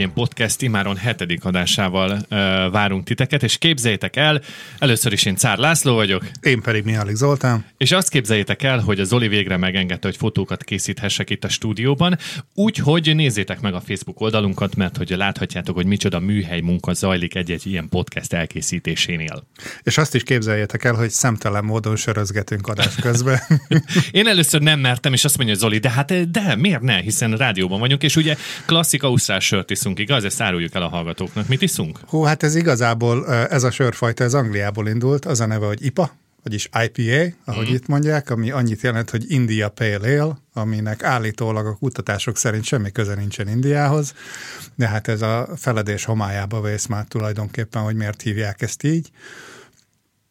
Földjén Podcast imáron hetedik adásával uh, várunk titeket, és képzeljétek el, először is én Cár László vagyok. Én pedig Mihálik Zoltán. És azt képzeljétek el, hogy a Zoli végre megengedte, hogy fotókat készíthessek itt a stúdióban, úgyhogy nézzétek meg a Facebook oldalunkat, mert hogy láthatjátok, hogy micsoda műhely munka zajlik egy-egy ilyen podcast elkészítésénél. És azt is képzeljétek el, hogy szemtelen módon sörözgetünk adás közben. én először nem mertem, és azt mondja Zoli, de hát de miért ne, hiszen rádióban vagyunk, és ugye klasszik ausztrál sört iszunk, igaz? Ezt áruljuk el a hallgatóknak. Mit iszunk? Hú, hát ez igazából, ez a sörfajta, ez Angliából indult, az a neve, hogy IPA, vagyis IPA, ahogy mm. itt mondják, ami annyit jelent, hogy India Pale Ale, aminek állítólag a kutatások szerint semmi köze nincsen Indiához, de hát ez a feledés homályába vész már tulajdonképpen, hogy miért hívják ezt így.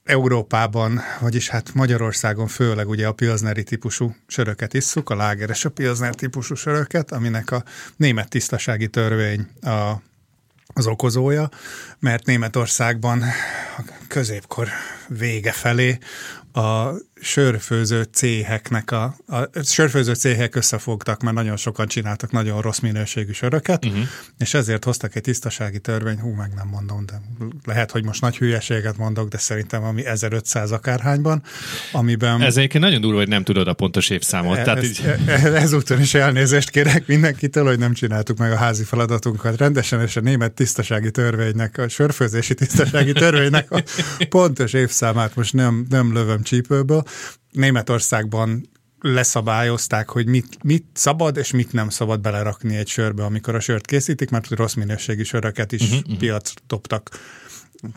Európában, vagyis hát Magyarországon főleg ugye a pilzneri típusú söröket isszuk, a lágeres a pilsner típusú söröket, aminek a német tisztasági törvény a, az okozója, mert Németországban a középkor vége felé a sörfőző céheknek a, a sörfőző céhek összefogtak, mert nagyon sokan csináltak nagyon rossz minőségű söröket, uh-huh. és ezért hoztak egy tisztasági törvény, hú, meg nem mondom, de lehet, hogy most nagy hülyeséget mondok, de szerintem ami 1500 akárhányban, amiben... Ez egyébként nagyon durva, hogy nem tudod a pontos évszámot. Ez, tehát így... ez, ezúton is elnézést kérek mindenkitől, hogy nem csináltuk meg a házi feladatunkat rendesen, és a német tisztasági törvénynek, a sörfőzési tisztasági törvénynek a pontos évszámát most nem, nem lövöm csípőből, Németországban leszabályozták, hogy mit, mit szabad és mit nem szabad belerakni egy sörbe, amikor a sört készítik, mert rossz minőségi söröket is uh-huh, piacra dobtak.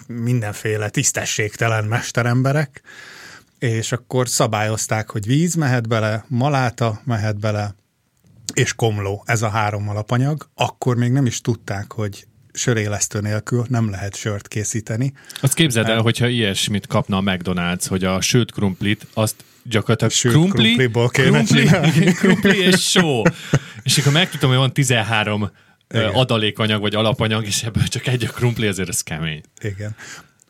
Mindenféle tisztességtelen mesteremberek, és akkor szabályozták, hogy víz mehet bele, maláta mehet bele, és komló, ez a három alapanyag. Akkor még nem is tudták, hogy sörélesztő nélkül nem lehet sört készíteni. Azt képzeld el, hogyha ilyesmit kapna a McDonald's, hogy a sült krumplit, azt gyakorlatilag sült krumpli, krumpliból kéne krumpli, krumpli és só. És akkor megtudom, hogy van 13 Igen. adalékanyag vagy alapanyag, és ebből csak egy a krumpli, ezért ez kemény. Igen.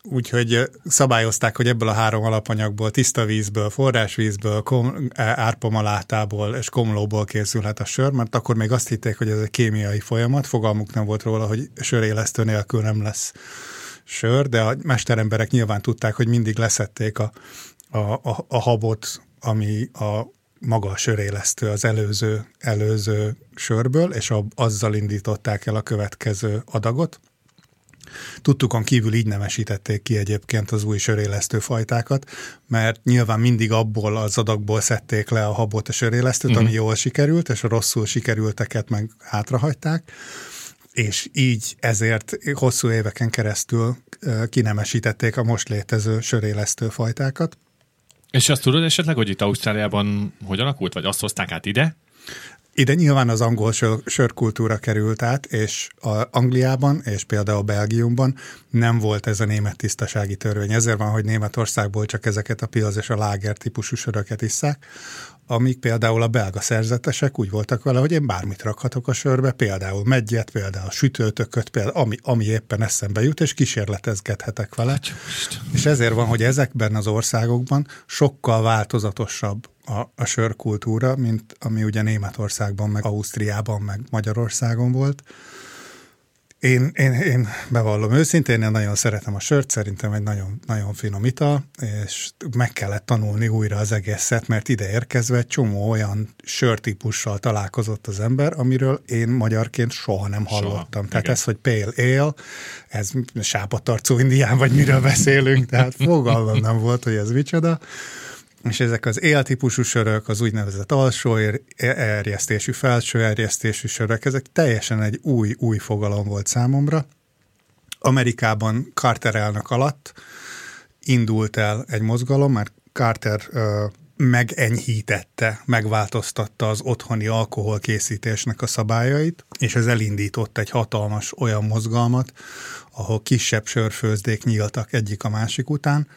Úgyhogy szabályozták, hogy ebből a három alapanyagból, tiszta vízből, forrásvízből, kom, árpomalátából és komlóból készülhet a sör, mert akkor még azt hitték, hogy ez egy kémiai folyamat, fogalmuk nem volt róla, hogy sörélesztő nélkül nem lesz sör, de a mesteremberek nyilván tudták, hogy mindig leszették a, a, a, a habot, ami a maga a sörélesztő az előző, előző sörből, és a, azzal indították el a következő adagot. Tudtukon kívül így nemesítették ki egyébként az új sörélesztő fajtákat, mert nyilván mindig abból az adagból szedték le a habot a sörélesztőt, uh-huh. ami jól sikerült, és a rosszul sikerülteket meg hátrahagyták és így ezért hosszú éveken keresztül kinemesítették a most létező sörélesztő fajtákat. És azt tudod esetleg, hogy itt Ausztráliában hogy alakult, vagy azt hozták át ide? Ide nyilván az angol sör, sörkultúra került át, és a Angliában és például Belgiumban nem volt ez a német tisztasági törvény. Ezért van, hogy Németországból csak ezeket a pilz és a láger típusú söröket isszák, amíg például a belga szerzetesek úgy voltak vele, hogy én bármit rakhatok a sörbe, például megyet, például sütőtököt, például ami, ami éppen eszembe jut, és kísérletezgethetek vele. És ezért van, hogy ezekben az országokban sokkal változatosabb a, a sörkultúra, mint ami ugye Németországban, meg Ausztriában, meg Magyarországon volt. Én, én, én bevallom őszintén, én nagyon szeretem a sört, szerintem egy nagyon, nagyon finom ital, és meg kellett tanulni újra az egészet, mert ide érkezve egy csomó olyan sörtípussal találkozott az ember, amiről én magyarként soha nem hallottam. Soha, tehát igen. ez, hogy pale ale, ez sápatarcú indián, vagy miről beszélünk, tehát fogalmam nem volt, hogy ez micsoda és ezek az éltípusú sörök, az úgynevezett alsó erjesztésű, felső erjesztésű sörök, ezek teljesen egy új, új fogalom volt számomra. Amerikában Carter elnök alatt indult el egy mozgalom, mert Carter ö, megenyhítette, megváltoztatta az otthoni alkoholkészítésnek a szabályait, és ez elindított egy hatalmas olyan mozgalmat, ahol kisebb sörfőzdék nyíltak egyik a másik után,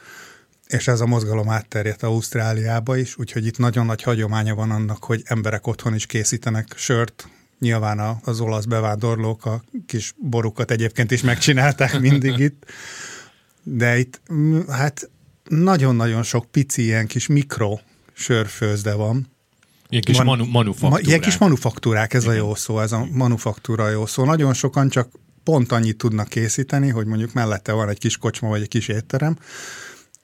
és ez a mozgalom átterjedt Ausztráliába is, úgyhogy itt nagyon nagy hagyománya van annak, hogy emberek otthon is készítenek sört, Nyilván az olasz bevándorlók a kis borukat egyébként is megcsinálták mindig itt, de itt hát nagyon-nagyon sok pici ilyen kis mikro sörfőzde van, Ilyen kis van, manu, manufaktúrák. Ma, ilyen kis manufaktúrák, ez Igen. a jó szó, ez a manufaktúra jó szó. Nagyon sokan csak pont annyit tudnak készíteni, hogy mondjuk mellette van egy kis kocsma vagy egy kis étterem,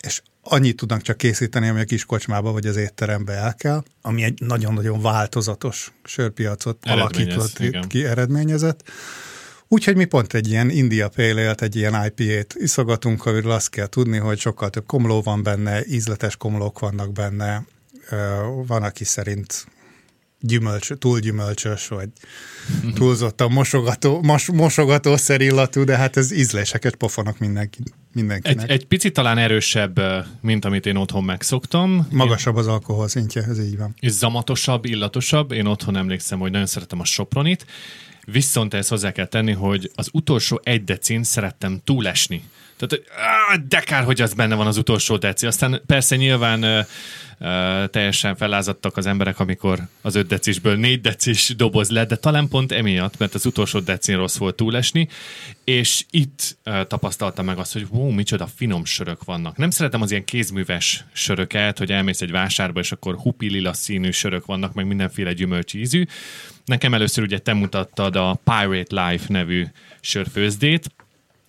és annyit tudnak csak készíteni, ami a kis kocsmába vagy az étterembe el kell, ami egy nagyon-nagyon változatos sörpiacot alakított igen. ki, eredményezett. Úgyhogy mi pont egy ilyen India Pale egy ilyen IPA-t iszogatunk, amiről azt kell tudni, hogy sokkal több komló van benne, ízletes komlók vannak benne, van, aki szerint gyümölcs, túl gyümölcsös, vagy túlzottan mosogató, mos, mosogatószer illatú, de hát ez ízléseket pofonok mindenki, mindenkinek. Egy, egy picit talán erősebb, mint amit én otthon megszoktam. Magasabb az alkohol szintje, ez így van. És zamatosabb, illatosabb. Én otthon emlékszem, hogy nagyon szeretem a sopronit, viszont ezt hozzá kell tenni, hogy az utolsó egy decin szerettem túlesni. Tehát, de kár, hogy az benne van az utolsó deci. Aztán persze nyilván teljesen felázadtak az emberek, amikor az 5 decisből 4 decis doboz lett, de talán pont emiatt, mert az utolsó decin rossz volt túlesni, és itt tapasztaltam meg azt, hogy wow, micsoda finom sörök vannak. Nem szeretem az ilyen kézműves söröket, hogy elmész egy vásárba, és akkor hupi lila színű sörök vannak, meg mindenféle gyümölcs ízű. Nekem először ugye te mutattad a Pirate Life nevű sörfőzdét,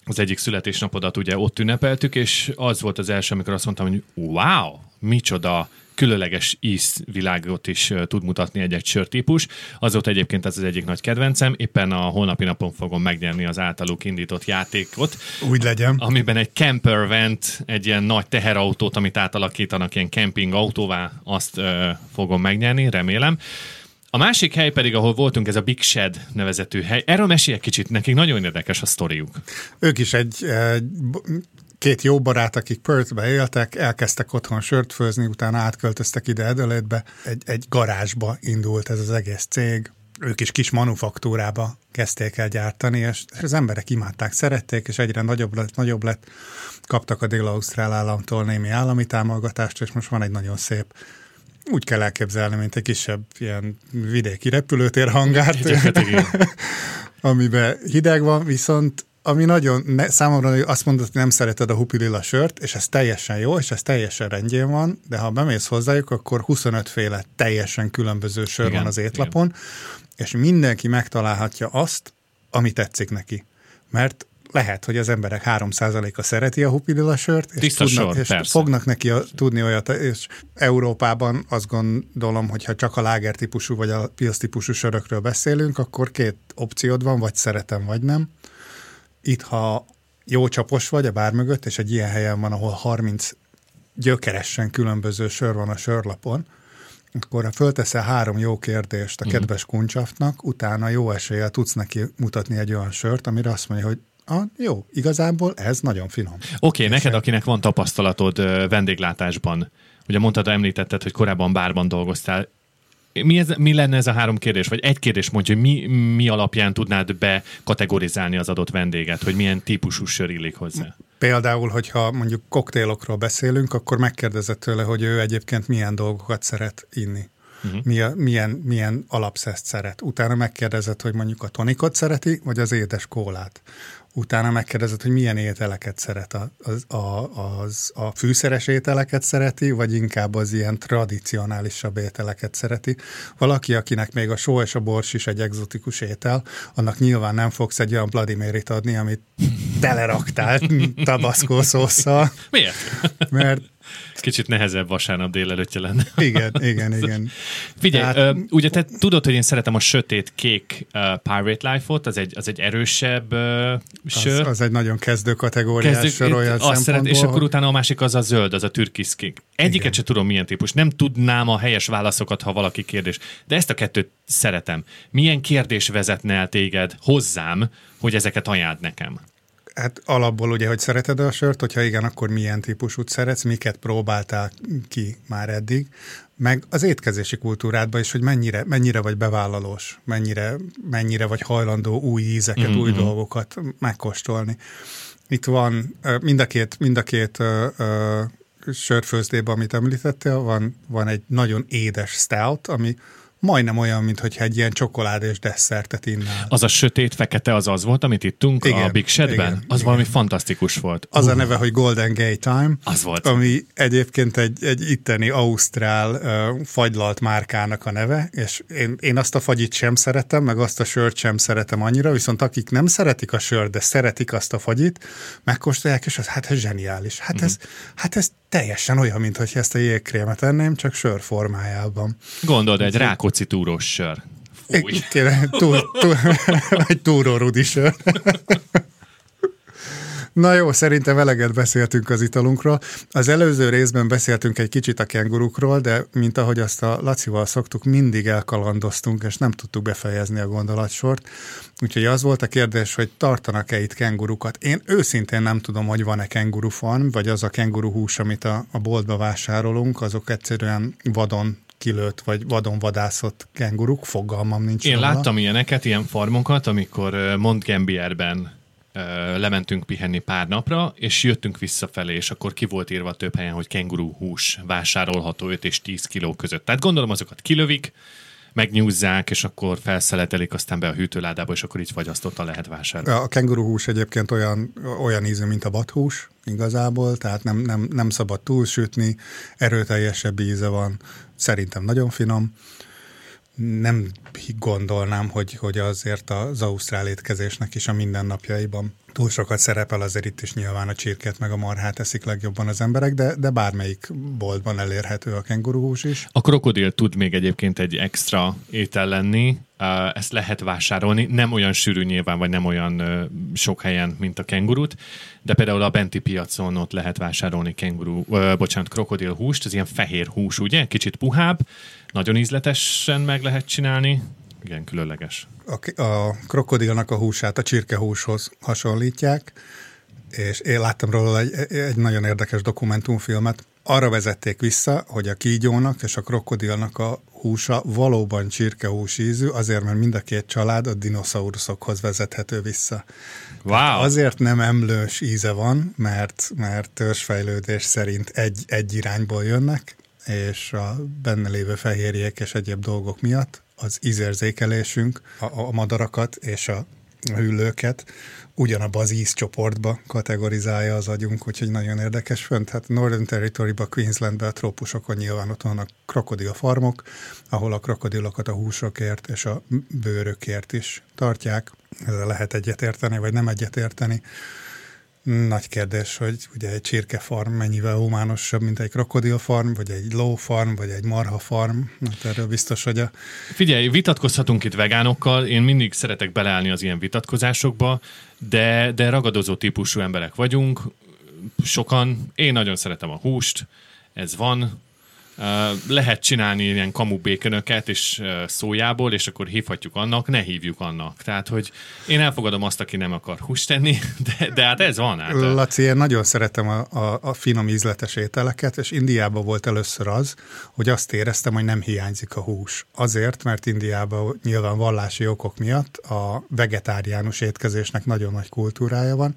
az egyik születésnapodat ugye ott ünnepeltük, és az volt az első, amikor azt mondtam, hogy wow, micsoda különleges ízvilágot is tud mutatni egy-egy sörtípus. Az volt egyébként ez az egyik nagy kedvencem. Éppen a holnapi napon fogom megnyerni az általuk indított játékot. Úgy legyen. Amiben egy camper vent, egy ilyen nagy teherautót, amit átalakítanak ilyen camping autóvá, azt ö, fogom megnyerni, remélem. A másik hely pedig, ahol voltunk, ez a Big Shed nevezetű hely. Erről mesélj egy kicsit, nekik nagyon érdekes a sztoriuk. Ők is egy, egy két jó barát, akik Perthbe éltek, elkezdtek otthon sört főzni, utána átköltöztek ide Edelétbe. Egy, egy garázsba indult ez az egész cég. Ők is kis manufaktúrába kezdték el gyártani, és az emberek imádták, szerették, és egyre nagyobb lett, nagyobb lett. Kaptak a Dél-Ausztrál államtól némi állami támogatást, és most van egy nagyon szép úgy kell elképzelni, mint egy kisebb ilyen vidéki repülőtér hangárt, amiben hideg van, viszont ami nagyon ne, számomra azt mondod, hogy nem szereted a hupilila sört, és ez teljesen jó, és ez teljesen rendjén van, de ha bemész hozzájuk, akkor 25 féle teljesen különböző sör igen, van az étlapon, igen. és mindenki megtalálhatja azt, ami tetszik neki. Mert lehet, hogy az emberek 3%-a szereti a hupilila sört, és, tudnak, sor, és fognak neki a, tudni olyat, és Európában azt gondolom, hogy ha csak a láger típusú vagy a piac típusú sörökről beszélünk, akkor két opciód van, vagy szeretem, vagy nem. Itt, ha jó csapos vagy a bár mögött, és egy ilyen helyen van, ahol 30 gyökeresen különböző sör van a sörlapon, akkor ha fölteszel három jó kérdést a mhm. kedves kuncsaftnak, utána jó eséllyel tudsz neki mutatni egy olyan sört, amire azt mondja, hogy Ah, jó, igazából ez nagyon finom. Oké, okay, neked, akinek van tapasztalatod vendéglátásban, ugye mondtad, említetted, hogy korábban bárban dolgoztál, mi, ez, mi lenne ez a három kérdés? Vagy egy kérdés mondja, hogy mi, mi alapján tudnád bekategorizálni az adott vendéget, hogy milyen típusú sör illik hozzá? Például, hogyha mondjuk koktélokról beszélünk, akkor megkérdezett tőle, hogy ő egyébként milyen dolgokat szeret inni. Uh-huh. Mi a, milyen, milyen alapszeszt szeret. Utána megkérdezett, hogy mondjuk a tonikot szereti, vagy az édes kólát utána megkérdezett, hogy milyen ételeket szeret, a, a, a, az, a fűszeres ételeket szereti, vagy inkább az ilyen tradicionálisabb ételeket szereti. Valaki, akinek még a só és a bors is egy egzotikus étel, annak nyilván nem fogsz egy olyan Vladimirit adni, amit teleraktál tabaszkó szószal. Miért? Mert Kicsit nehezebb vasárnap délelőttje lenne. Igen, igen, igen. Figyelj, Tehát, ugye te tudod, hogy én szeretem a sötét kék uh, Pirate Life-ot, az egy, az egy erősebb uh, sör. Az, az egy nagyon kezdő kategóriás kezdő, sör olyan azt szeret, És akkor utána a másik az a zöld, az a türkisz kék. Egyiket se tudom milyen típus. Nem tudnám a helyes válaszokat, ha valaki kérdés. De ezt a kettőt szeretem. Milyen kérdés vezetne el téged hozzám, hogy ezeket ajánld nekem? Hát alapból ugye, hogy szereted a sört, hogyha igen, akkor milyen típusút szeretsz, miket próbáltál ki már eddig, meg az étkezési kultúrádban is, hogy mennyire, mennyire vagy bevállalós, mennyire, mennyire vagy hajlandó új ízeket, mm-hmm. új dolgokat megkóstolni. Itt van mind a két, mind a két ö, ö, sörfőzdében, amit említettél, van, van egy nagyon édes stout, ami majdnem olyan, mintha egy ilyen csokolád és desszertet innál. Az a sötét fekete az az volt, amit ittunk igen, a Big Shedben? Igen, az igen. valami fantasztikus volt. Az uh. a neve, hogy Golden Gay Time. Az volt. Ami egyébként egy, egy itteni ausztrál uh, fagylalt márkának a neve, és én, én azt a fagyit sem szeretem, meg azt a sört sem szeretem annyira, viszont akik nem szeretik a sört, de szeretik azt a fagyit, megkóstolják, és az hát ez zseniális. Hát, uh-huh. ez, hát ez teljesen olyan, mintha ezt a jégkrémet enném, csak sör formájában. Gondold, egy rákóczi túrós sör. Fúj. Kérem, túl, túl, egy túró rudi sör. Na jó, szerintem eleget beszéltünk az italunkról. Az előző részben beszéltünk egy kicsit a kengurukról, de mint ahogy azt a Lacival szoktuk, mindig elkalandoztunk, és nem tudtuk befejezni a gondolatsort. Úgyhogy az volt a kérdés, hogy tartanak-e itt kengurukat. Én őszintén nem tudom, hogy van-e kengurufarm, vagy az a kenguruhús, amit a, a boltba vásárolunk, azok egyszerűen vadon kilőtt, vagy vadon vadászott kenguruk, fogalmam nincs. Én róla. láttam ilyeneket, ilyen farmokat, amikor Montgambierben lementünk pihenni pár napra, és jöttünk visszafelé, és akkor ki volt írva több helyen, hogy kenguru hús vásárolható 5 és 10 kiló között. Tehát gondolom azokat kilövik, megnyúzzák, és akkor felszeletelik aztán be a hűtőládába, és akkor így fagyasztottan lehet vásárolni. A kenguru hús egyébként olyan, olyan ízű, mint a bathús igazából, tehát nem, nem, nem szabad túlsütni, erőteljesebb íze van, szerintem nagyon finom nem gondolnám, hogy, hogy azért az ausztrál étkezésnek is a mindennapjaiban túl sokat szerepel, azért itt is nyilván a csirket meg a marhát eszik legjobban az emberek, de, de bármelyik boltban elérhető a kenguruhús is. A krokodil tud még egyébként egy extra étel lenni, ezt lehet vásárolni, nem olyan sűrű nyilván, vagy nem olyan sok helyen, mint a kengurut, de például a benti piacon ott lehet vásárolni kenguru, bocsánat, krokodil húst, ez ilyen fehér hús, ugye? Kicsit puhább, nagyon ízletesen meg lehet csinálni, igen, különleges. A, a krokodilnak a húsát a csirkehúshoz hasonlítják, és én láttam róla egy, egy nagyon érdekes dokumentumfilmet. Arra vezették vissza, hogy a kígyónak és a krokodilnak a húsa valóban csirkehús ízű, azért, mert mind a két család a dinoszauruszokhoz vezethető vissza. Wow. Tehát azért nem emlős íze van, mert, mert törzsfejlődés szerint egy, egy irányból jönnek, és a benne lévő fehérjék és egyéb dolgok miatt az ízérzékelésünk a, a madarakat és a hüllőket ugyanabba az ízcsoportba kategorizálja az agyunk, úgyhogy nagyon érdekes fönt. Hát Northern Territory-ba, Queenslandben, a trópusokon nyilván ott vannak krokodilfarmok, ahol a krokodilokat a húsokért és a bőrökért is tartják. Ezzel lehet egyetérteni, vagy nem egyetérteni. Nagy kérdés, hogy ugye egy csirkefarm mennyivel humánosabb, mint egy krokodilfarm, vagy egy lófarm, vagy egy marhafarm. Hát erről biztos, hogy a... Figyelj, vitatkozhatunk itt vegánokkal, én mindig szeretek beleállni az ilyen vitatkozásokba, de, de ragadozó típusú emberek vagyunk, sokan, én nagyon szeretem a húst, ez van, lehet csinálni ilyen kamu békönöket és szójából, és akkor hívhatjuk annak, ne hívjuk annak. Tehát, hogy én elfogadom azt, aki nem akar húst tenni, de, de hát ez van. Hát. Laci, én nagyon szeretem a, a, a finom ízletes ételeket, és Indiában volt először az, hogy azt éreztem, hogy nem hiányzik a hús. Azért, mert Indiában nyilván vallási okok miatt a vegetáriánus étkezésnek nagyon nagy kultúrája van,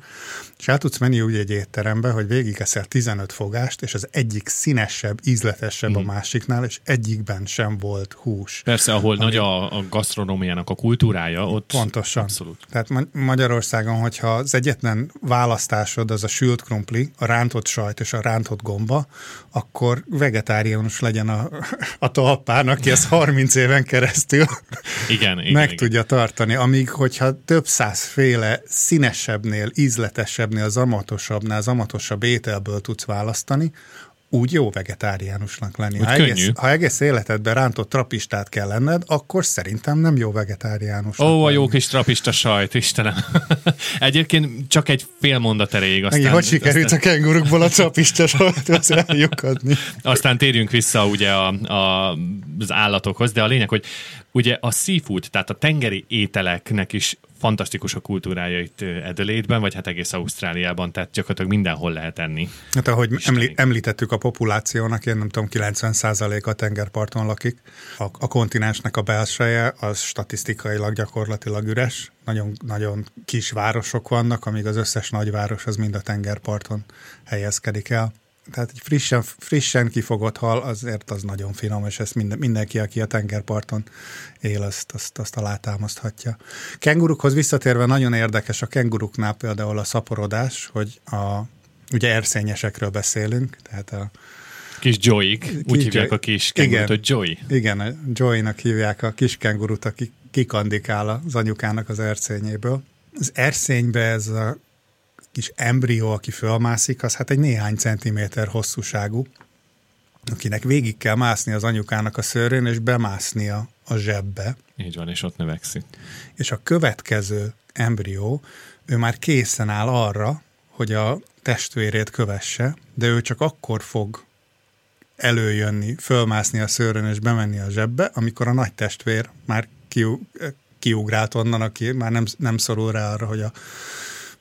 és el tudsz menni úgy egy étterembe, hogy végigeszel 15 fogást, és az egyik színesebb, ízletesebb. A másiknál, és egyikben sem volt hús. Persze, ahol ami... nagy a, a gasztronómiának a kultúrája, ott Pontosan. Abszolút. Tehát Magyarországon, hogyha az egyetlen választásod az a sült krumpli, a rántott sajt és a rántott gomba, akkor vegetáriánus legyen a, a talpán, aki ezt 30 éven keresztül igen, igen, meg igen. tudja tartani. Amíg, hogyha több százféle színesebbnél, ízletesebbnél, zamatosabbnál, zamatosabb ételből tudsz választani, úgy jó vegetáriánusnak lenni. ha egész, ha egész életedben rántott trapistát kell lenned, akkor szerintem nem jó vegetáriánus. Ó, a jó kis trapista sajt, Istenem. Egyébként csak egy fél mondat erejéig. Aztán, Ennyi, hogy sikerült aztán... a kengurukból a trapista sajtot eljukadni. Aztán térjünk vissza ugye a, a, az állatokhoz, de a lényeg, hogy ugye a seafood, tehát a tengeri ételeknek is fantasztikus a kultúrája itt Edelétben, vagy hát egész Ausztráliában, tehát gyakorlatilag mindenhol lehet enni. Hát ahogy emli, említettük a populációnak, én nem tudom, 90%-a tengerparton lakik. A, a kontinensnek a belseje az statisztikailag gyakorlatilag üres. Nagyon, nagyon kis városok vannak, amíg az összes nagyváros az mind a tengerparton helyezkedik el. Tehát egy frissen, frissen kifogott hal, azért az nagyon finom, és ezt minden, mindenki, aki a tengerparton él, azt, azt, azt alátámaszthatja. Kengurukhoz visszatérve nagyon érdekes a kenguruknál például a szaporodás, hogy a, ugye erszényesekről beszélünk, tehát a Kis Joey-k, úgy hívják a kis kengurut, igen, hogy Joey. Igen, a Joey-nak hívják a kis kengurut, aki kikandikál az anyukának az erszényéből. Az erszénybe ez a kis embrió, aki fölmászik, az hát egy néhány centiméter hosszúságú, akinek végig kell mászni az anyukának a szőrén, és bemászni a, a zsebbe. Így van, és ott növekszik. És a következő embrió, ő már készen áll arra, hogy a testvérét kövesse, de ő csak akkor fog előjönni, fölmászni a szőrön és bemenni a zsebbe, amikor a nagy testvér már kiugrált onnan, aki már nem, nem szorul rá arra, hogy a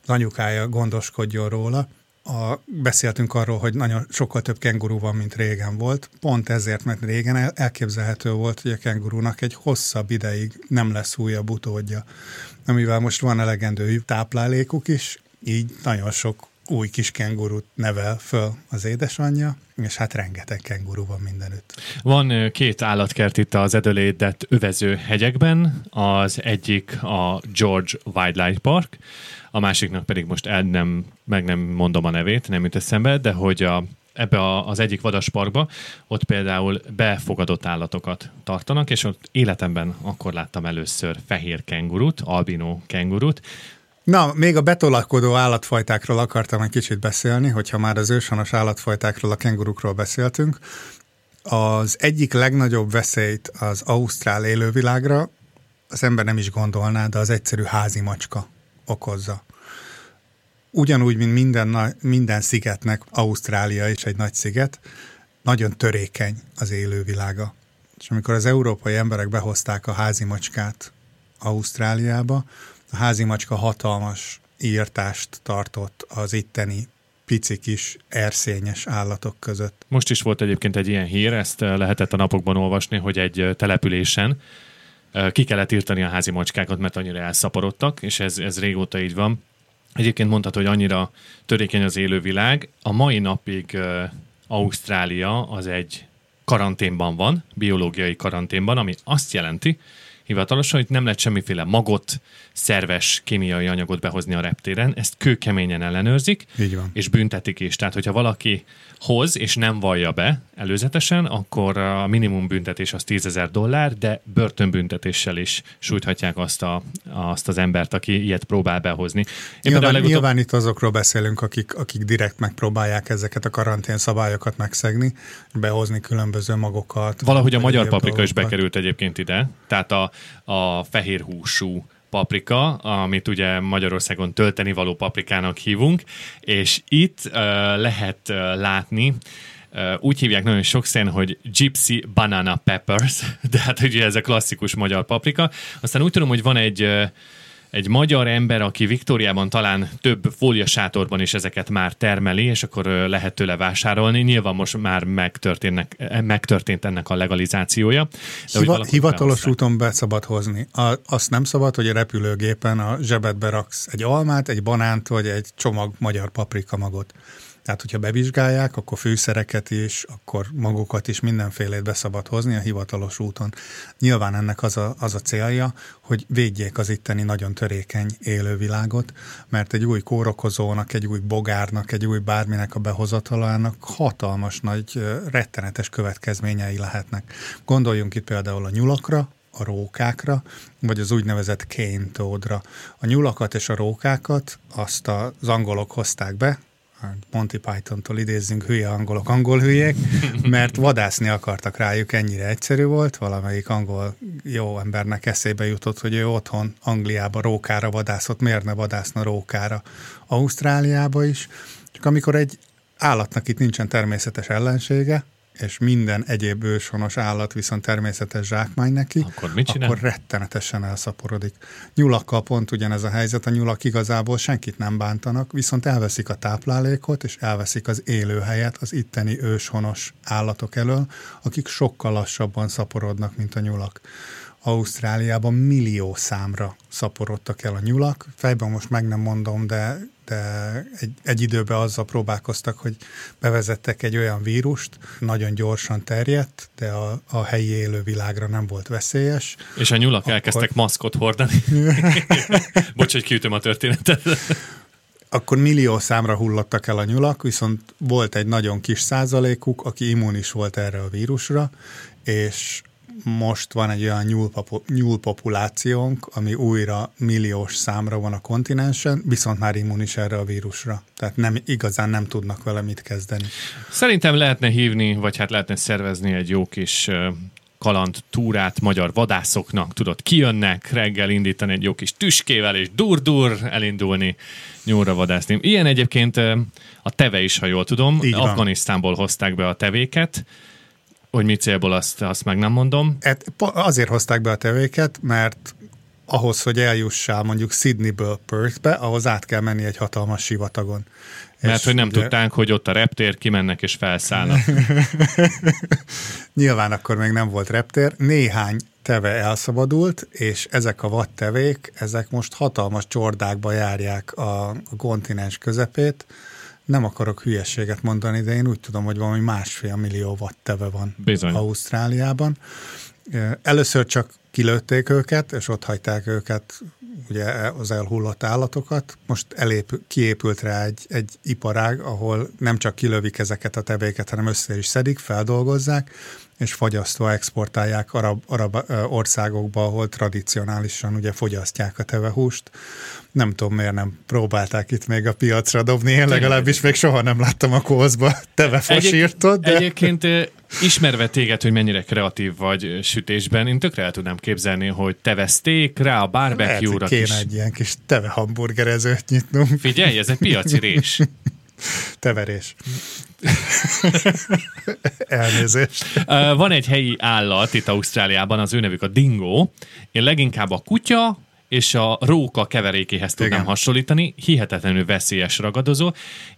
anyukája gondoskodjon róla. A, beszéltünk arról, hogy nagyon sokkal több kenguru van, mint régen volt. Pont ezért, mert régen el, elképzelhető volt, hogy a kengurúnak egy hosszabb ideig nem lesz újabb utódja. Amivel most van elegendő táplálékuk is, így nagyon sok új kis kengurut nevel föl az édesanyja, és hát rengeteg kenguru van mindenütt. Van két állatkert itt az Edelédet övező hegyekben, az egyik a George Wildlife Park, a másiknak pedig most el nem, meg nem mondom a nevét, nem jut eszembe, de hogy a, ebbe a, az egyik vadasparkba, ott például befogadott állatokat tartanak, és ott életemben akkor láttam először fehér kengurut, albino kengurut, Na, még a betolakodó állatfajtákról akartam egy kicsit beszélni, hogyha már az őshonos állatfajtákról, a kengurukról beszéltünk. Az egyik legnagyobb veszélyt az ausztrál élővilágra az ember nem is gondolná, de az egyszerű házi macska okozza. Ugyanúgy, mint minden, minden szigetnek, Ausztrália is egy nagy sziget, nagyon törékeny az élővilága. És amikor az európai emberek behozták a házi macskát Ausztráliába, a házi macska hatalmas írtást tartott az itteni pici kis erszényes állatok között. Most is volt egyébként egy ilyen hír, ezt eh, lehetett a napokban olvasni, hogy egy településen ki kellett írtani a házi macskákat, mert annyira elszaporodtak, és ez, ez régóta így van. Egyébként mondhatod, hogy annyira törékeny az élővilág. A mai napig Ausztrália az egy karanténban van, biológiai karanténban, ami azt jelenti, hivatalosan, hogy nem lehet semmiféle magot, szerves kémiai anyagot behozni a reptéren, ezt kőkeményen ellenőrzik, Így van. és büntetik is. Tehát, hogyha valaki hoz és nem vallja be előzetesen, akkor a minimum büntetés az 10 ezer dollár, de börtönbüntetéssel is sújthatják azt, a, azt az embert, aki ilyet próbál behozni. Én nyilván, legutóbb... nyilván itt azokról beszélünk, akik, akik direkt megpróbálják ezeket a karantén szabályokat megszegni, behozni különböző magokat. Valahogy a magyar paprika is bekerült egyébként ide, tehát a, a fehér húsú paprika, amit ugye Magyarországon tölteni való paprikának hívunk, és itt uh, lehet uh, látni, uh, úgy hívják nagyon sok hogy Gypsy Banana Peppers, de hát ugye ez a klasszikus magyar paprika. Aztán úgy tudom, hogy van egy uh, egy magyar ember, aki Viktóriában talán több fóliasátorban is ezeket már termeli, és akkor lehet tőle vásárolni. Nyilván most már megtörténnek, e, megtörtént ennek a legalizációja. De Hiva, hivatalos úton be szabad hozni. A, azt nem szabad, hogy a repülőgépen a zsebedbe raksz egy almát, egy banánt, vagy egy csomag magyar paprikamagot. Tehát, hogyha bevizsgálják, akkor fűszereket is, akkor magukat is mindenfélét be szabad hozni a hivatalos úton. Nyilván ennek az a, az a célja, hogy védjék az itteni nagyon törékeny élővilágot, mert egy új kórokozónak, egy új bogárnak, egy új bárminek a behozatalának hatalmas nagy, rettenetes következményei lehetnek. Gondoljunk itt például a nyulakra, a rókákra, vagy az úgynevezett kéntódra. A nyulakat és a rókákat azt az angolok hozták be, Monty Python-tól idézzünk hülye angolok angol hülyék, mert vadászni akartak rájuk, ennyire egyszerű volt, valamelyik angol jó embernek eszébe jutott, hogy ő otthon Angliába rókára vadászott, miért ne vadászna rókára? Ausztráliába is, csak amikor egy állatnak itt nincsen természetes ellensége, és minden egyéb őshonos állat viszont természetes zsákmány neki, akkor, mit csinál? akkor rettenetesen elszaporodik. Nyulakkal pont ugyanez a helyzet, a nyulak igazából senkit nem bántanak, viszont elveszik a táplálékot, és elveszik az élőhelyet az itteni őshonos állatok elől, akik sokkal lassabban szaporodnak, mint a nyulak. Ausztráliában millió számra szaporodtak el a nyulak. Fejben most meg nem mondom, de, de egy, egy időben azzal próbálkoztak, hogy bevezettek egy olyan vírust, nagyon gyorsan terjedt, de a, a helyi élővilágra nem volt veszélyes. És a nyulak Akkor... elkezdtek maszkot hordani. Bocs, hogy kiütöm a történetet. Akkor millió számra hullottak el a nyulak, viszont volt egy nagyon kis százalékuk, aki immunis volt erre a vírusra, és most van egy olyan nyúlpopu- nyúlpopulációnk, ami újra milliós számra van a kontinensen, viszont már immunis erre a vírusra. Tehát nem, igazán nem tudnak vele mit kezdeni. Szerintem lehetne hívni, vagy hát lehetne szervezni egy jó kis kaland túrát magyar vadászoknak, tudod, kijönnek, reggel indítani egy jó kis tüskével, és dur-dur elindulni nyúlra vadászni. Ilyen egyébként a teve is, ha jól tudom, Afganisztánból hozták be a tevéket, hogy mi célból, azt, azt meg nem mondom. Et, azért hozták be a tevéket, mert ahhoz, hogy eljussál mondjuk Sydneyből Perthbe, ahhoz át kell menni egy hatalmas sivatagon. Mert és hogy nem ugye... tudták, hogy ott a reptér, kimennek és felszállnak. Nyilván akkor még nem volt reptér. Néhány teve elszabadult, és ezek a vadtevék, ezek most hatalmas csordákba járják a, a kontinens közepét, nem akarok hülyességet mondani, de én úgy tudom, hogy valami másfél millió watt teve van Bizony. Ausztráliában. Először csak kilőtték őket, és ott hagyták őket, ugye az elhullott állatokat. Most elép, kiépült rá egy, egy iparág, ahol nem csak kilövik ezeket a tevéket, hanem össze is szedik, feldolgozzák, és fagyasztva exportálják arab, arab országokba, ahol tradicionálisan ugye fogyasztják a tevehúst. Nem tudom, miért nem próbálták itt még a piacra dobni, én legalábbis még soha nem láttam a kózba tevefosírtot. De... Egyébként ismerve téged, hogy mennyire kreatív vagy sütésben, én tökre el tudnám képzelni, hogy teveszték rá a barbecue-ra kéne kis... egy ilyen kis teve hamburgerezőt nyitnunk. Figyelj, ez egy piaci rés. Teverés. Elnézést. Van egy helyi állat itt Ausztráliában, az ő nevük a dingo. Én leginkább a kutya, és a róka keverékéhez tudnám Igen. hasonlítani, hihetetlenül veszélyes ragadozó,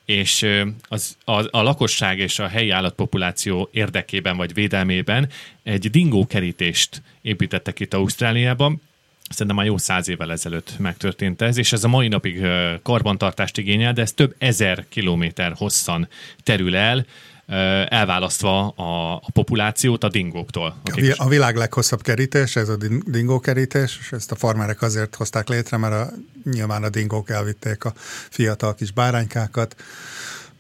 és az, a, a lakosság és a helyi állatpopuláció érdekében vagy védelmében egy dingó kerítést építettek itt Ausztráliában, Szerintem már jó száz évvel ezelőtt megtörtént ez, és ez a mai napig karbantartást igényel, de ez több ezer kilométer hosszan terül el, elválasztva a, a populációt a dingóktól. A, a világ leghosszabb kerítés, ez a dingó kerítés, és ezt a farmerek azért hozták létre, mert a, nyilván a dingók elvitték a fiatal kis báránykákat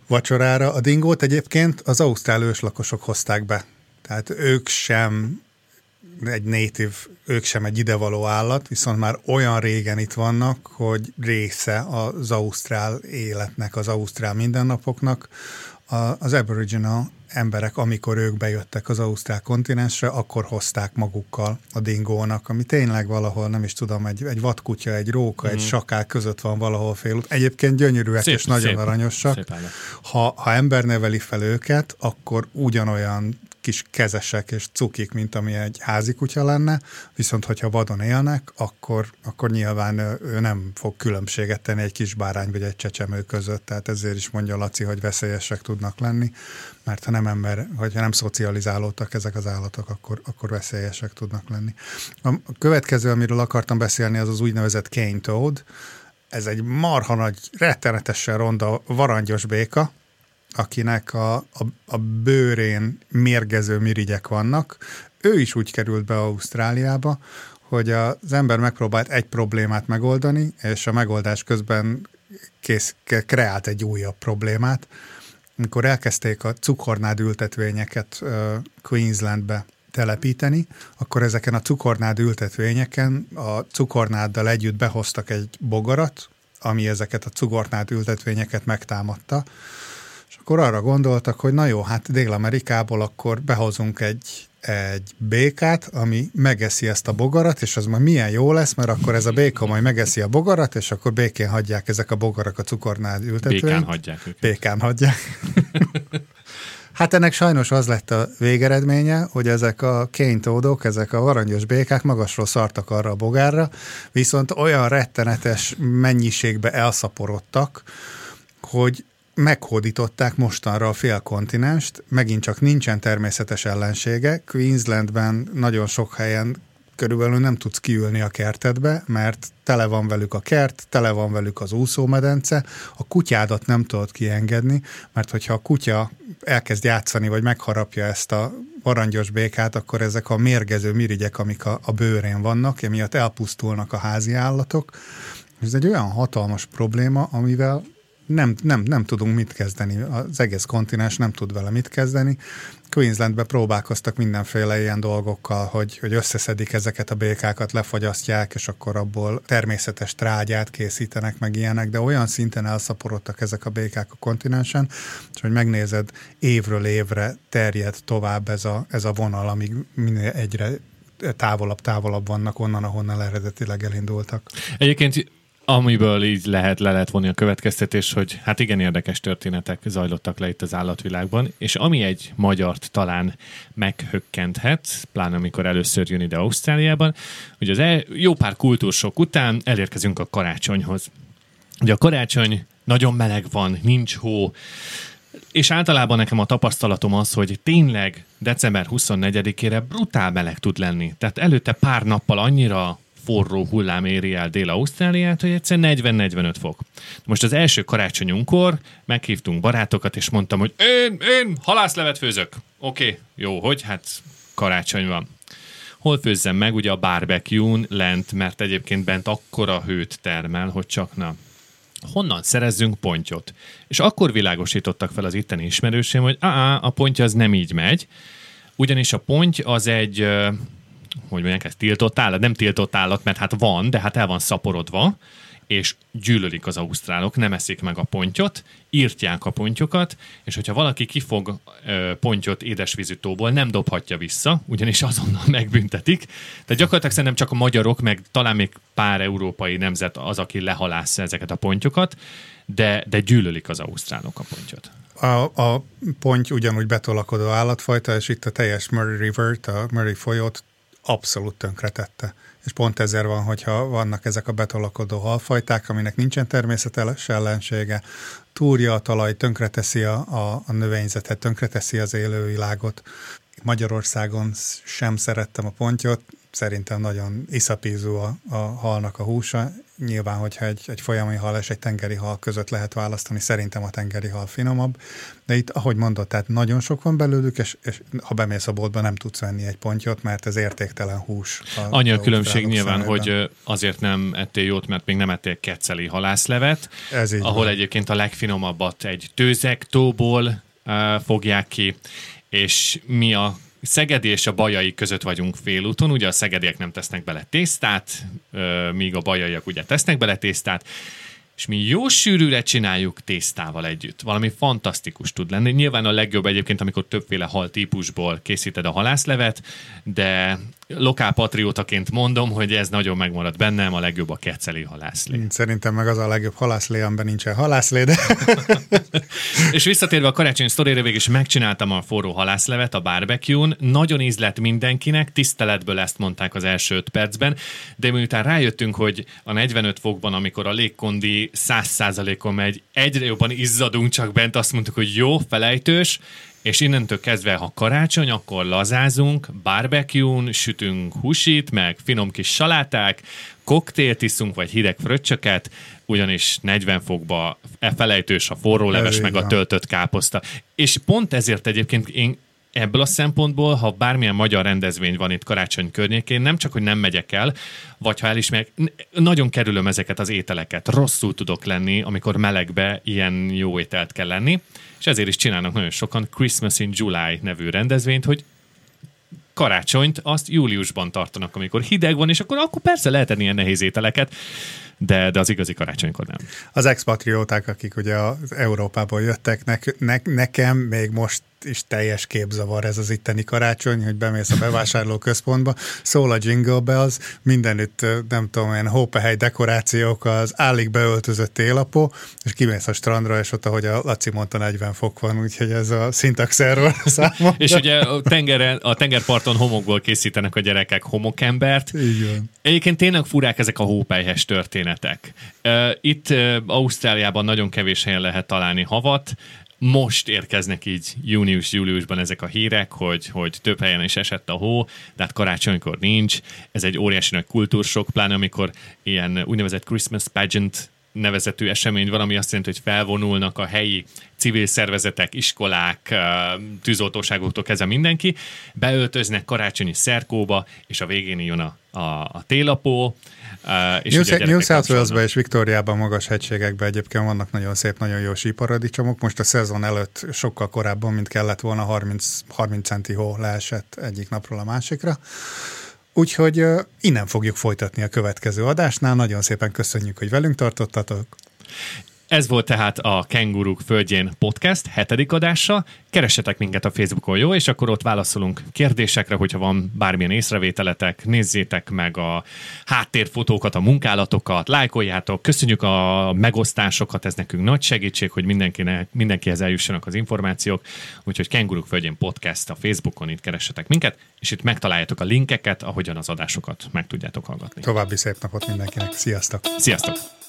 vacsorára. A dingót egyébként az ausztrál őslakosok hozták be. Tehát ők sem egy native, ők sem egy idevaló állat, viszont már olyan régen itt vannak, hogy része az ausztrál életnek, az ausztrál mindennapoknak. Az aboriginal emberek, amikor ők bejöttek az ausztrál kontinensre, akkor hozták magukkal a dingónak, ami tényleg valahol, nem is tudom, egy, egy vadkutya, egy róka, mm. egy mhm. sakák között van valahol félút. Egyébként gyönyörűek szép, és nagyon szép, aranyosak. Szép ha, ha ember neveli fel őket, akkor ugyanolyan kis kezesek és cukik, mint ami egy házi kutya lenne, viszont hogyha vadon élnek, akkor, akkor nyilván ő nem fog különbséget tenni egy kis bárány vagy egy csecsemő között, tehát ezért is mondja Laci, hogy veszélyesek tudnak lenni, mert ha nem ember, vagy ha nem szocializálódtak ezek az állatok, akkor, akkor veszélyesek tudnak lenni. A következő, amiről akartam beszélni, az az úgynevezett cane toad, ez egy marha nagy, rettenetesen ronda varangyos béka, akinek a, a, a bőrén mérgező mirigyek vannak, ő is úgy került be Ausztráliába, hogy az ember megpróbált egy problémát megoldani, és a megoldás közben kész, kreált egy újabb problémát. Amikor elkezdték a cukornád ültetvényeket Queenslandbe telepíteni, akkor ezeken a cukornád ültetvényeken a cukornáddal együtt behoztak egy bogarat, ami ezeket a cukornád ültetvényeket megtámadta, akkor arra gondoltak, hogy na jó, hát Dél-Amerikából akkor behozunk egy, egy békát, ami megeszi ezt a bogarat, és az majd milyen jó lesz, mert akkor ez a béka majd megeszi a bogarat, és akkor békén hagyják ezek a bogarak a cukornál ültetőn. Békán hagyják őket. Békán hagyják. hát ennek sajnos az lett a végeredménye, hogy ezek a kénytódok, ezek a varangyos békák magasról szartak arra a bogárra, viszont olyan rettenetes mennyiségbe elszaporodtak, hogy meghódították mostanra a fél kontinenst, megint csak nincsen természetes ellensége. Queenslandben nagyon sok helyen körülbelül nem tudsz kiülni a kertedbe, mert tele van velük a kert, tele van velük az úszómedence, a kutyádat nem tudod kiengedni, mert hogyha a kutya elkezd játszani, vagy megharapja ezt a varangyos békát, akkor ezek a mérgező mirigyek, amik a, a bőrén vannak, emiatt elpusztulnak a házi állatok. Ez egy olyan hatalmas probléma, amivel nem, nem, nem tudunk mit kezdeni, az egész kontinens nem tud vele mit kezdeni. Queenslandbe próbálkoztak mindenféle ilyen dolgokkal, hogy, hogy összeszedik ezeket a békákat, lefagyasztják, és akkor abból természetes trágyát készítenek, meg ilyenek, de olyan szinten elszaporodtak ezek a békák a kontinensen, és hogy megnézed, évről évre terjed tovább ez a, ez a vonal, amíg minél egyre távolabb, távolabb vannak onnan, ahonnan eredetileg elindultak. Egyébként Amiből így lehet, le lehet vonni a következtetés, hogy hát igen érdekes történetek zajlottak le itt az állatvilágban, és ami egy magyart talán meghökkenthet, pláne amikor először jön ide Ausztráliában, hogy az el, jó pár kultúrsok után elérkezünk a karácsonyhoz. Ugye a karácsony nagyon meleg van, nincs hó, és általában nekem a tapasztalatom az, hogy tényleg december 24-ére brutál meleg tud lenni. Tehát előtte pár nappal annyira forró hullám éri el Dél-Ausztráliát, hogy egyszer 40-45 fok. Most az első karácsonyunkkor meghívtunk barátokat, és mondtam, hogy én, én halászlevet főzök. Oké, okay, jó, hogy? Hát karácsony van. Hol főzzem meg? Ugye a barbecue-n lent, mert egyébként bent akkora hőt termel, hogy csak na honnan szerezzünk pontyot. És akkor világosítottak fel az itteni ismerősém, hogy á, a pontja az nem így megy, ugyanis a ponty az egy hogy mondják, ez tiltott állat, nem tiltott állat, mert hát van, de hát el van szaporodva, és gyűlölik az ausztrálok, nem eszik meg a pontyot, írtják a pontyokat, és hogyha valaki kifog ö, pontyot édesvízű tóból, nem dobhatja vissza, ugyanis azonnal megbüntetik. Tehát gyakorlatilag szerintem csak a magyarok, meg talán még pár európai nemzet az, aki lehalászza ezeket a pontyokat, de, de gyűlölik az ausztrálok a pontyot. A, a ponty ugyanúgy betolakodó állatfajta, és itt a teljes Murray River-t, a Murray folyót abszolút tönkretette. És pont ezért van, hogyha vannak ezek a betolakodó halfajták, aminek nincsen természetes ellensége, túrja a talaj, tönkreteszi a, a, a növényzetet, tönkreteszi az élővilágot. Magyarországon sem szerettem a pontyot, szerintem nagyon iszapízó a, a halnak a húsa. Nyilván, hogyha egy, egy folyami hal és egy tengeri hal között lehet választani, szerintem a tengeri hal finomabb. De itt, ahogy mondott, tehát nagyon sok van belőlük, és, és ha bemész a boltba, nem tudsz venni egy pontyot, mert ez értéktelen hús. A, Annyi a különbség nyilván, szemében. hogy azért nem ettél jót, mert még nem ettél kecceli halászlevet, ez így ahol van. egyébként a legfinomabbat egy tőzek tóból uh, fogják ki, és mi a Szegedi és a Bajai között vagyunk félúton, ugye a szegediek nem tesznek bele tésztát, míg a bajaiak ugye tesznek bele tésztát, és mi jó sűrűre csináljuk tésztával együtt. Valami fantasztikus tud lenni. Nyilván a legjobb egyébként, amikor többféle hal típusból készíted a halászlevet, de lokál patriótaként mondom, hogy ez nagyon megmarad bennem, a legjobb a keceli halászlé. Szerintem meg az a legjobb halászlé, amiben nincsen halászlé, de... és visszatérve a karácsony sztorére, végig is megcsináltam a forró halászlevet a barbecue-n. Nagyon ízlett mindenkinek, tiszteletből ezt mondták az első öt percben, de miután rájöttünk, hogy a 45 fokban, amikor a légkondi 100%-on megy, egyre jobban izzadunk csak bent, azt mondtuk, hogy jó, felejtős, és innentől kezdve, ha karácsony, akkor lazázunk, barbecue sütünk húsit, meg finom kis saláták, koktélt iszunk, vagy hideg fröccsöket, ugyanis 40 fokba e felejtős a forró leves, meg a töltött káposzta. És pont ezért egyébként én ebből a szempontból, ha bármilyen magyar rendezvény van itt karácsony környékén, nem csak, hogy nem megyek el, vagy ha el is megyek, nagyon kerülöm ezeket az ételeket. Rosszul tudok lenni, amikor melegbe ilyen jó ételt kell lenni, és ezért is csinálnak nagyon sokan Christmas in July nevű rendezvényt, hogy karácsonyt azt júliusban tartanak, amikor hideg van, és akkor, akkor persze lehet enni ilyen nehéz ételeket, de, de az igazi karácsonykor nem. Az expatrióták, akik ugye az Európából jöttek, ne, ne, nekem még most is teljes képzavar ez az itteni karácsony, hogy bemész a bevásárlóközpontba, szól a Jingle Bells, mindenütt, nem tudom, ilyen hópehely dekorációk, az állig beöltözött élapó, és kimész a strandra, és ott, ahogy a Laci mondta, 40 fok van, úgyhogy ez a szintaxerről számomra. és ugye a, tengeren, a tengerparton homokból készítenek a gyerekek homokembert. Van. Egyébként tényleg furák ezek a hópelyhes történetek. Itt Ausztráliában nagyon kevés helyen lehet találni havat, most érkeznek így június-júliusban ezek a hírek, hogy, hogy több helyen is esett a hó, de hát karácsonykor nincs. Ez egy óriási nagy kultúrsok, pláne amikor ilyen úgynevezett Christmas pageant nevezetű esemény van, ami azt jelenti, hogy felvonulnak a helyi civil szervezetek, iskolák, tűzoltóságoktól kezdve mindenki, beöltöznek karácsonyi szerkóba, és a végén jön a, a, a télapó. És New, New South Wales-ben és Viktóriában magas hegységekben egyébként vannak nagyon szép, nagyon jó síparadicsomok. Most a szezon előtt sokkal korábban, mint kellett volna, 30, 30 centi hó leesett egyik napról a másikra. Úgyhogy innen fogjuk folytatni a következő adásnál. Nagyon szépen köszönjük, hogy velünk tartottatok. Ez volt tehát a Kenguruk Földjén podcast hetedik adása. Keressetek minket a Facebookon, jó? És akkor ott válaszolunk kérdésekre, hogyha van bármilyen észrevételetek, nézzétek meg a háttérfotókat, a munkálatokat, lájkoljátok, köszönjük a megosztásokat, ez nekünk nagy segítség, hogy mindenkinek, mindenkihez eljussanak az információk. Úgyhogy Kenguruk Földjén podcast a Facebookon, itt keressetek minket, és itt megtaláljátok a linkeket, ahogyan az adásokat meg tudjátok hallgatni. További szép napot mindenkinek. Sziasztok! Sziasztok!